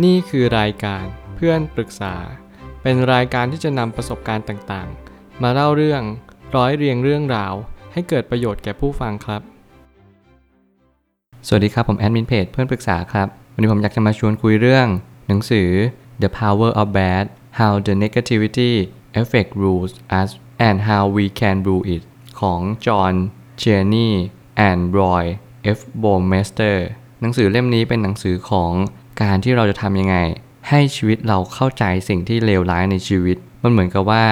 นี่คือรายการเพื่อนปรึกษา เป็นรายการที่จะนำประสบการณ์ต่างๆ มาเล่าเรื่องร้อยเรียงเรื่องราว ให้เกิดประโยชน์แก่ผู้ฟังครับ สวัสดีครับ ผมแอดมินเพจเพื่อนปรึกษาครับ วันนี้ผมอยากจะมาชวนคุยเรื่อง หนังสือ The Power of Bad How the Negativity Affect Rules Us and How We Can Rule It ของ John c h e r n e y and Roy F. Baumeister หนังสือเล่มนี้เป็นหนังสือของ การที่เราจะทำยังไง ให้ชีวิตเราเข้าใจสิ่งที่เลวร้ายในชีวิต มันเหมือนกับว่า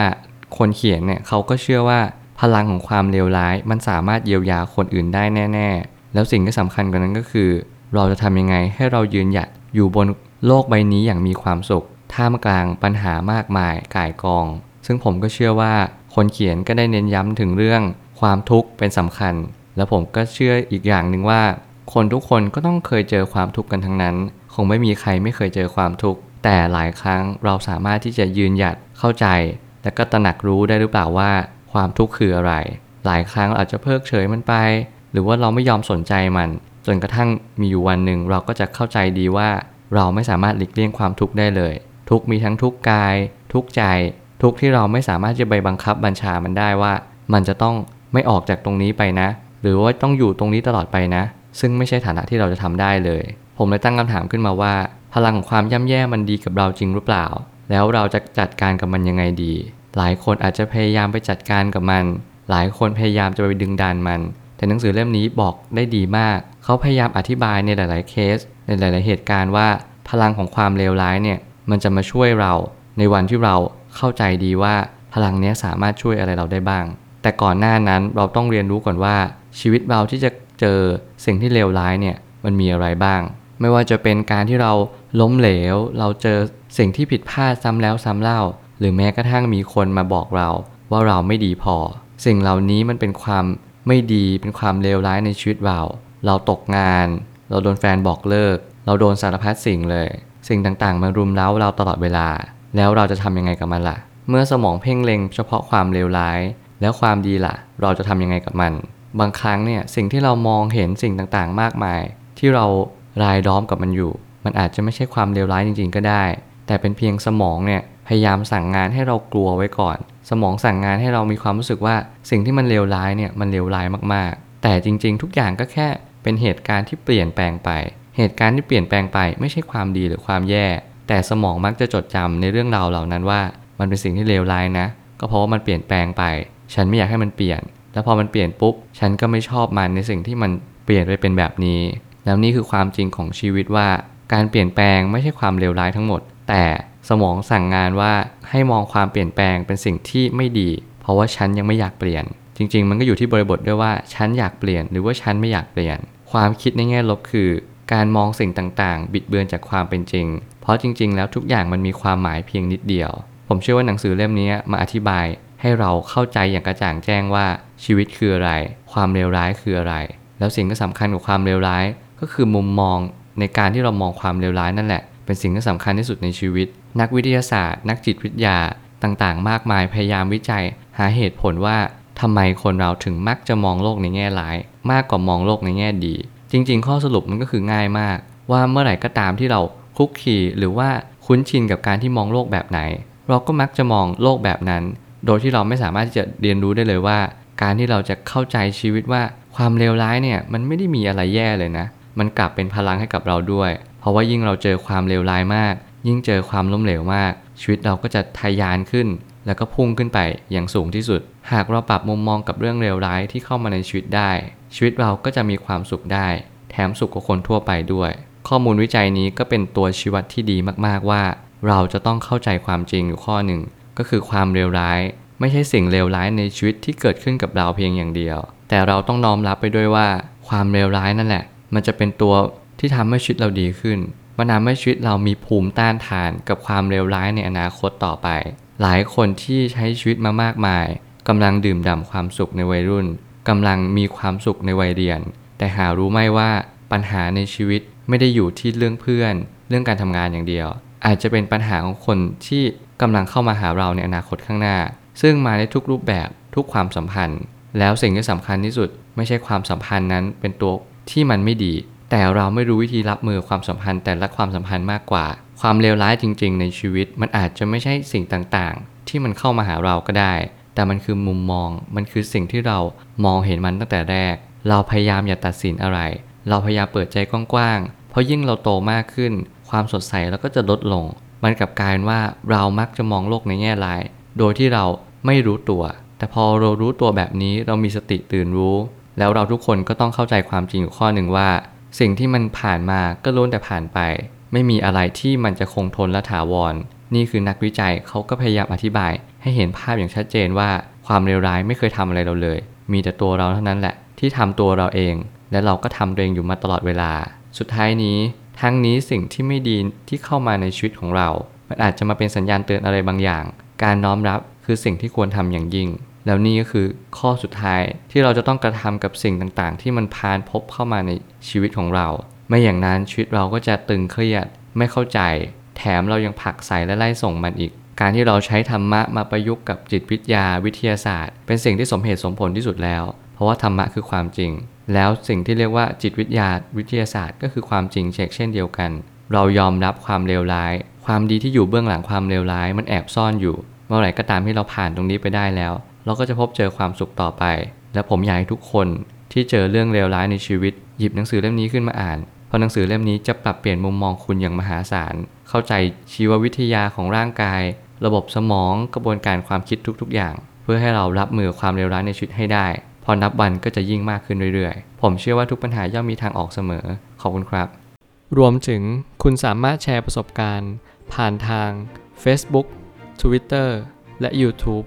คนเขียนเนี่ยเขาก็เชื่อว่าพลังของความเลวร้าย มันสามารถเยียวยาคนอื่นได้แน่ ๆ แล้วสิ่งที่สำคัญกว่านั้นก็คือ เราจะทำยังไงให้เรายืนหยัดอยู่บนโลกใบนี้อย่างมีความสุข ท่ามกลางปัญหามากมายก่ายกอง ซึ่งผมก็เชื่อว่าคนเขียนก็ได้เน้นย้ำถึงเรื่องความทุกข์เป็นสำคัญ แล้วผมก็เชื่ออีกอย่างหนึ่งว่า คนทุกคนก็ต้องเคยเจอความทุกข์กันทั้งนั้น งไม่มีใครไม่เคยเจอความทุกข์แต่หลายครั้งเราสามารถที่จะยืนหยัดเข้าใจ และก็ตระหนักรู้ได้หรือเปล่าว่าความทุกข์คืออะไร หลายครั้งเราอาจจะเพิกเฉยมันไป หรือว่าเราไม่ยอมสนใจมัน จนกระทั่งมีอยู่วันหนึ่งเราก็จะเข้าใจดีว่า เราไม่สามารถหลีกเลี่ยงความทุกข์ได้เลย ทุกมีทั้งทุกกาย ทุกใจ ทุกที่เราไม่สามารถจะไปบังคับบัญชามันได้ว่า มันจะต้องไม่ออกจากตรงนี้ไปนะ หรือว่าต้องอยู่ตรงนี้ตลอดไปนะ ซึ่งไม่ใช่ฐานะที่เราจะทำได้เลย ผมเลยตั้งคำถามขึ้นมาว่า พลังของความย่ำแย่มันดีกับเราจริงหรือเปล่า แล้วเราจะจัดการกับมันยังไงดี หลายคนอาจจะพยายามไปจัดการกับมัน หลายคนพยายามจะไปดึงดันมัน แต่หนังสือเล่มนี้บอกได้ดีมาก เขาพยายามอธิบายในหลาย ๆ เคส ในหลาย ๆ เหตุการณ์ว่า พลังของความเลวร้ายเนี่ยมันจะมาช่วยเรา ในวันที่เราเข้าใจดีว่าพลังนี้สามารถช่วยอะไรเราได้บ้าง แต่ก่อนหน้านั้นเราต้องเรียนรู้ก่อนว่า ชีวิตเราที่จะเจอสิ่งที่เลวร้ายเนี่ยมันมีอะไรบ้าง ไม่ว่าจะเป็นการที่เราล้มเหลว เราเจอสิ่งที่ผิดพลาดซ้ำแล้วซ้ำเล่า หรือแม้กระทั่งมีคนมาบอกเรา ว่าเราไม่ดีพอ สิ่งเหล่านี้มันเป็นความไม่ดีเป็นความเลวร้ายในชีวิตเรา เราตกงาน เราโดนแฟนบอกเลิก เราโดนสารพัดสิ่งเลย สิ่งต่างๆ มารุมเร้าเราตลอดเวลา แล้วเราจะทำยังไงกับมันล่ะ เมื่อสมองเพ่งเล็งเฉพาะความเลวร้าย แล้วความดีล่ะ เราจะทำยังไงกับมัน บางครั้งเนี่ยสิ่งที่เรามองเห็นสิ่งต่างๆ มากมาย ที่เรา รายล้อมกับมันอยู่ มันอาจจะไม่ใช่ความเลวร้ายจริง ๆ ก็ได้ แต่เป็นเพียงสมองเนี่ยพยายามสั่งงานให้เรากลัวไว้ก่อน สมองสั่งงานให้เรามีความรู้สึกว่าสิ่งที่มันเลวร้ายเนี่ยมันเลวร้ายมากๆ แต่จริง ๆ ทุกอย่างก็แค่เป็นเหตุการณ์ที่เปลี่ยนแปลงไป เหตุการณ์ที่เปลี่ยนแปลงไปไม่ใช่ความดีหรือความแย่ แต่สมองมักจะจดจำในเรื่องราวเหล่านั้นว่า มันเป็นสิ่งที่เลวร้ายนะ ก็เพราะว่ามันเปลี่ยนแปลงไป ฉันไม่อยากให้มันเปลี่ยน แล้วพอมันเปลี่ยนปุ๊บ ฉันก็ไม่ชอบมันในสิ่งที่มันเปลี่ยนไปเป็นแบบนี้ แล้วนี่คือความจริงของชีวิตว่า การเปลี่ยนแปลงไม่ใช่ความเลวร้ายทั้งหมด แต่สมองสั่งงานว่าให้มองความเปลี่ยนแปลงเป็นสิ่งที่ไม่ดี เพราะว่าฉันยังไม่อยากเปลี่ยน จริง ๆ มันก็อยู่ที่บริบทด้วยว่าฉันอยากเปลี่ยนหรือว่าฉันไม่อยากเปลี่ยน ความคิดในแง่ลบคือ การมองสิ่งต่างๆ บิดเบือนจากความเป็นจริง เพราะจริง ๆ แล้วทุกอย่างมันมีความหมายเพียงนิดเดียว ผมเชื่อว่าหนังสือเล่มนี้มาอธิบาย ให้เราเข้าใจอย่างกระจ่างแจ้งว่าชีวิตคืออะไร ความเลวร้ายคืออะไร แล้วสิ่งที่สำคัญกับความเลวร้าย ก็คือมุมมองในการที่เรามองความเลวร้ายนั่นแหละ เป็นสิ่งที่สำคัญที่สุดในชีวิต นักวิทยาศาสตร์ นักจิตวิทยาต่างๆ มากมายพยายามวิจัย หาเหตุผลว่าทำไมคนเราถึงมักจะมองโลกในแง่ร้าย มากกว่ามองโลกในแง่ดี จริง ๆ ข้อสรุปมันก็คือง่ายมาก ว่าเมื่อไหร่ก็ตามที่เราคุกคีหรือว่าคุ้นชินกับการที่มองโลกแบบไหน เราก็มักจะมองโลกแบบนั้น โดยที่เราไม่สามารถที่จะเรียนรู้ได้เลยว่า การที่เราจะเข้าใจชีวิตว่าความเลวร้ายเนี่ยมันไม่ได้มีอะไรแย่เลยนะ มันกลับเป็นพลังให้กับเราด้วย เพราะว่ายิ่งเราเจอความเลวร้ายมาก ยิ่งเจอความล้มเหลวมาก ชีวิตเราก็จะทะยานขึ้น แล้วก็พุ่งขึ้นไปอย่างสูงที่สุด หากเราปรับมุมมองกับเรื่องเลวร้ายที่เข้ามาในชีวิตได้ ชีวิตเราก็จะมีความสุขได้ แถมสุขกว่าคนทั่วไปด้วย ข้อมูลวิจัยนี้ก็เป็นตัวชี้วัดที่ดีมากๆว่า เราจะต้องเข้าใจความจริงอยู่ข้อหนึ่ง ก็คือความเลวร้าย ไม่ใช่สิ่งเลวร้ายในชีวิตที่เกิดขึ้นกับเราเพียงอย่างเดียว แต่เราต้องน้อมรับไปด้วยว่าความเลวร้ายนั่นแหละ มันจะเป็นตัวที่ทำให้ชีวิตเราดีขึ้นมันทำให้ชีวิตเรามีภูมิต้านทานกับความเลวร้ายในอนาคตต่อไป หลายคนที่ใช้ชีวิตมามากมายกำลังดื่มด่ำความสุขในวัยรุ่นกำลังมีความสุขในวัยเรียน แต่หารู้ไหมว่าปัญหาในชีวิตไม่ได้อยู่ที่เรื่องเพื่อน เรื่องการทำงานอย่างเดียว อาจจะเป็นปัญหาของคนที่กำลังเข้ามาหาเราในอนาคตข้างหน้า ซึ่งมาในทุกรูปแบบทุกความสัมพันธ์ แล้วสิ่งที่สำคัญที่สุดไม่ใช่ความสัมพันธ์นั้นเป็นตัว ที่มันไม่ดี แต่เราไม่รู้วิธีรับมือความสัมพันธ์ แต่ละความสัมพันธ์มากกว่า ความเลวร้ายจริง ๆ ในชีวิต มันอาจจะไม่ใช่สิ่งต่างๆ ที่มันเข้ามาหาเราก็ได้ แต่มันคือมุมมอง มันคือสิ่งที่เรามองเห็นมันตั้งแต่แรก เราพยายามอย่าตัดสินอะไร เราพยายามเปิดใจกว้างๆ เพราะยิ่งเราโตมากขึ้น ความสดใสเราก็จะลดลง มันกลับกลายเป็นว่าเรามักจะมองโลกในแง่ร้าย โดยที่เราไม่รู้ตัว แต่พอเรารู้ตัวแบบนี้เรามีสติตื่นรู้ แล้วเราทุกคนก็ต้องเข้าใจความจริงอยู่ข้อหนึ่งว่า สิ่งที่มันผ่านมาก็ล้วนแต่ผ่านไป ไม่มีอะไรที่มันจะคงทนและถาวร นี่คือนักวิจัยเขาก็พยายามอธิบาย ให้เห็นภาพอย่างชัดเจนว่า ความเลวร้ายไม่เคยทำอะไรเราเลย มีแต่ตัวเราเท่านั้นแหละ ที่ทำตัวเราเอง และเราก็ทำตัวเองอยู่มาตลอดเวลา สุดท้ายนี้ ทั้งนี้สิ่งที่ไม่ดีที่เข้ามาในชีวิตของเรา มันอาจจะมาเป็นสัญญาณเตือนอะไรบางอย่าง การน้อมรับคือสิ่งที่ควรทำอย่างยิ่ง แล้วนี่ก็คือข้อสุดท้ายที่เราจะต้องกระทำกับสิ่งต่างๆ ที่มันพานพบเข้ามาในชีวิตของเรา ไม่อย่างนั้นชีวิตเราก็จะตึงเครียด ไม่เข้าใจ แถมเรายังผลักใส่และไล่ส่งมันอีก การที่เราใช้ธรรมะมาประยุกต์กับจิตวิทยาวิทยาศาสตร์ เป็นสิ่งที่สมเหตุสมผลที่สุดแล้ว เพราะว่าธรรมะคือความจริง แล้วสิ่งที่เรียกว่าจิตวิทยาวิทยาศาสตร์ ก็คือความจริงเช็คเช่นเดียวกัน เรายอมรับความเลวร้าย ความดีที่อยู่เบื้องหลังความเลวร้ายมันแอบซ่อนอยู่ เมื่อไหร่ก็ตามที่เราผ่านตรงนี้ไปได้แล้ว เราก็จะพบเจอความสุขต่อไป และผมอยากให้ทุกคนที่เจอเรื่องเลวร้ายในชีวิต หยิบหนังสือเล่มนี้ขึ้นมาอ่าน เพราะหนังสือเล่มนี้จะปรับเปลี่ยนมุมมองคุณอย่างมหาศาล เข้าใจชีววิทยาของร่างกาย ระบบสมองกระบวนการความคิดทุกๆ อย่าง เพื่อให้เรารับมือความเลวร้ายในชีวิตให้ได้ พอนับวันก็จะยิ่งมากขึ้นเรื่อยๆ ผมเชื่อว่าทุกปัญหาย่อมมีทางออกเสมอ ขอบคุณครับ รวมถึงคุณสามารถแชร์ประสบการณ์ ผ่านทาง Facebook Twitter และ YouTube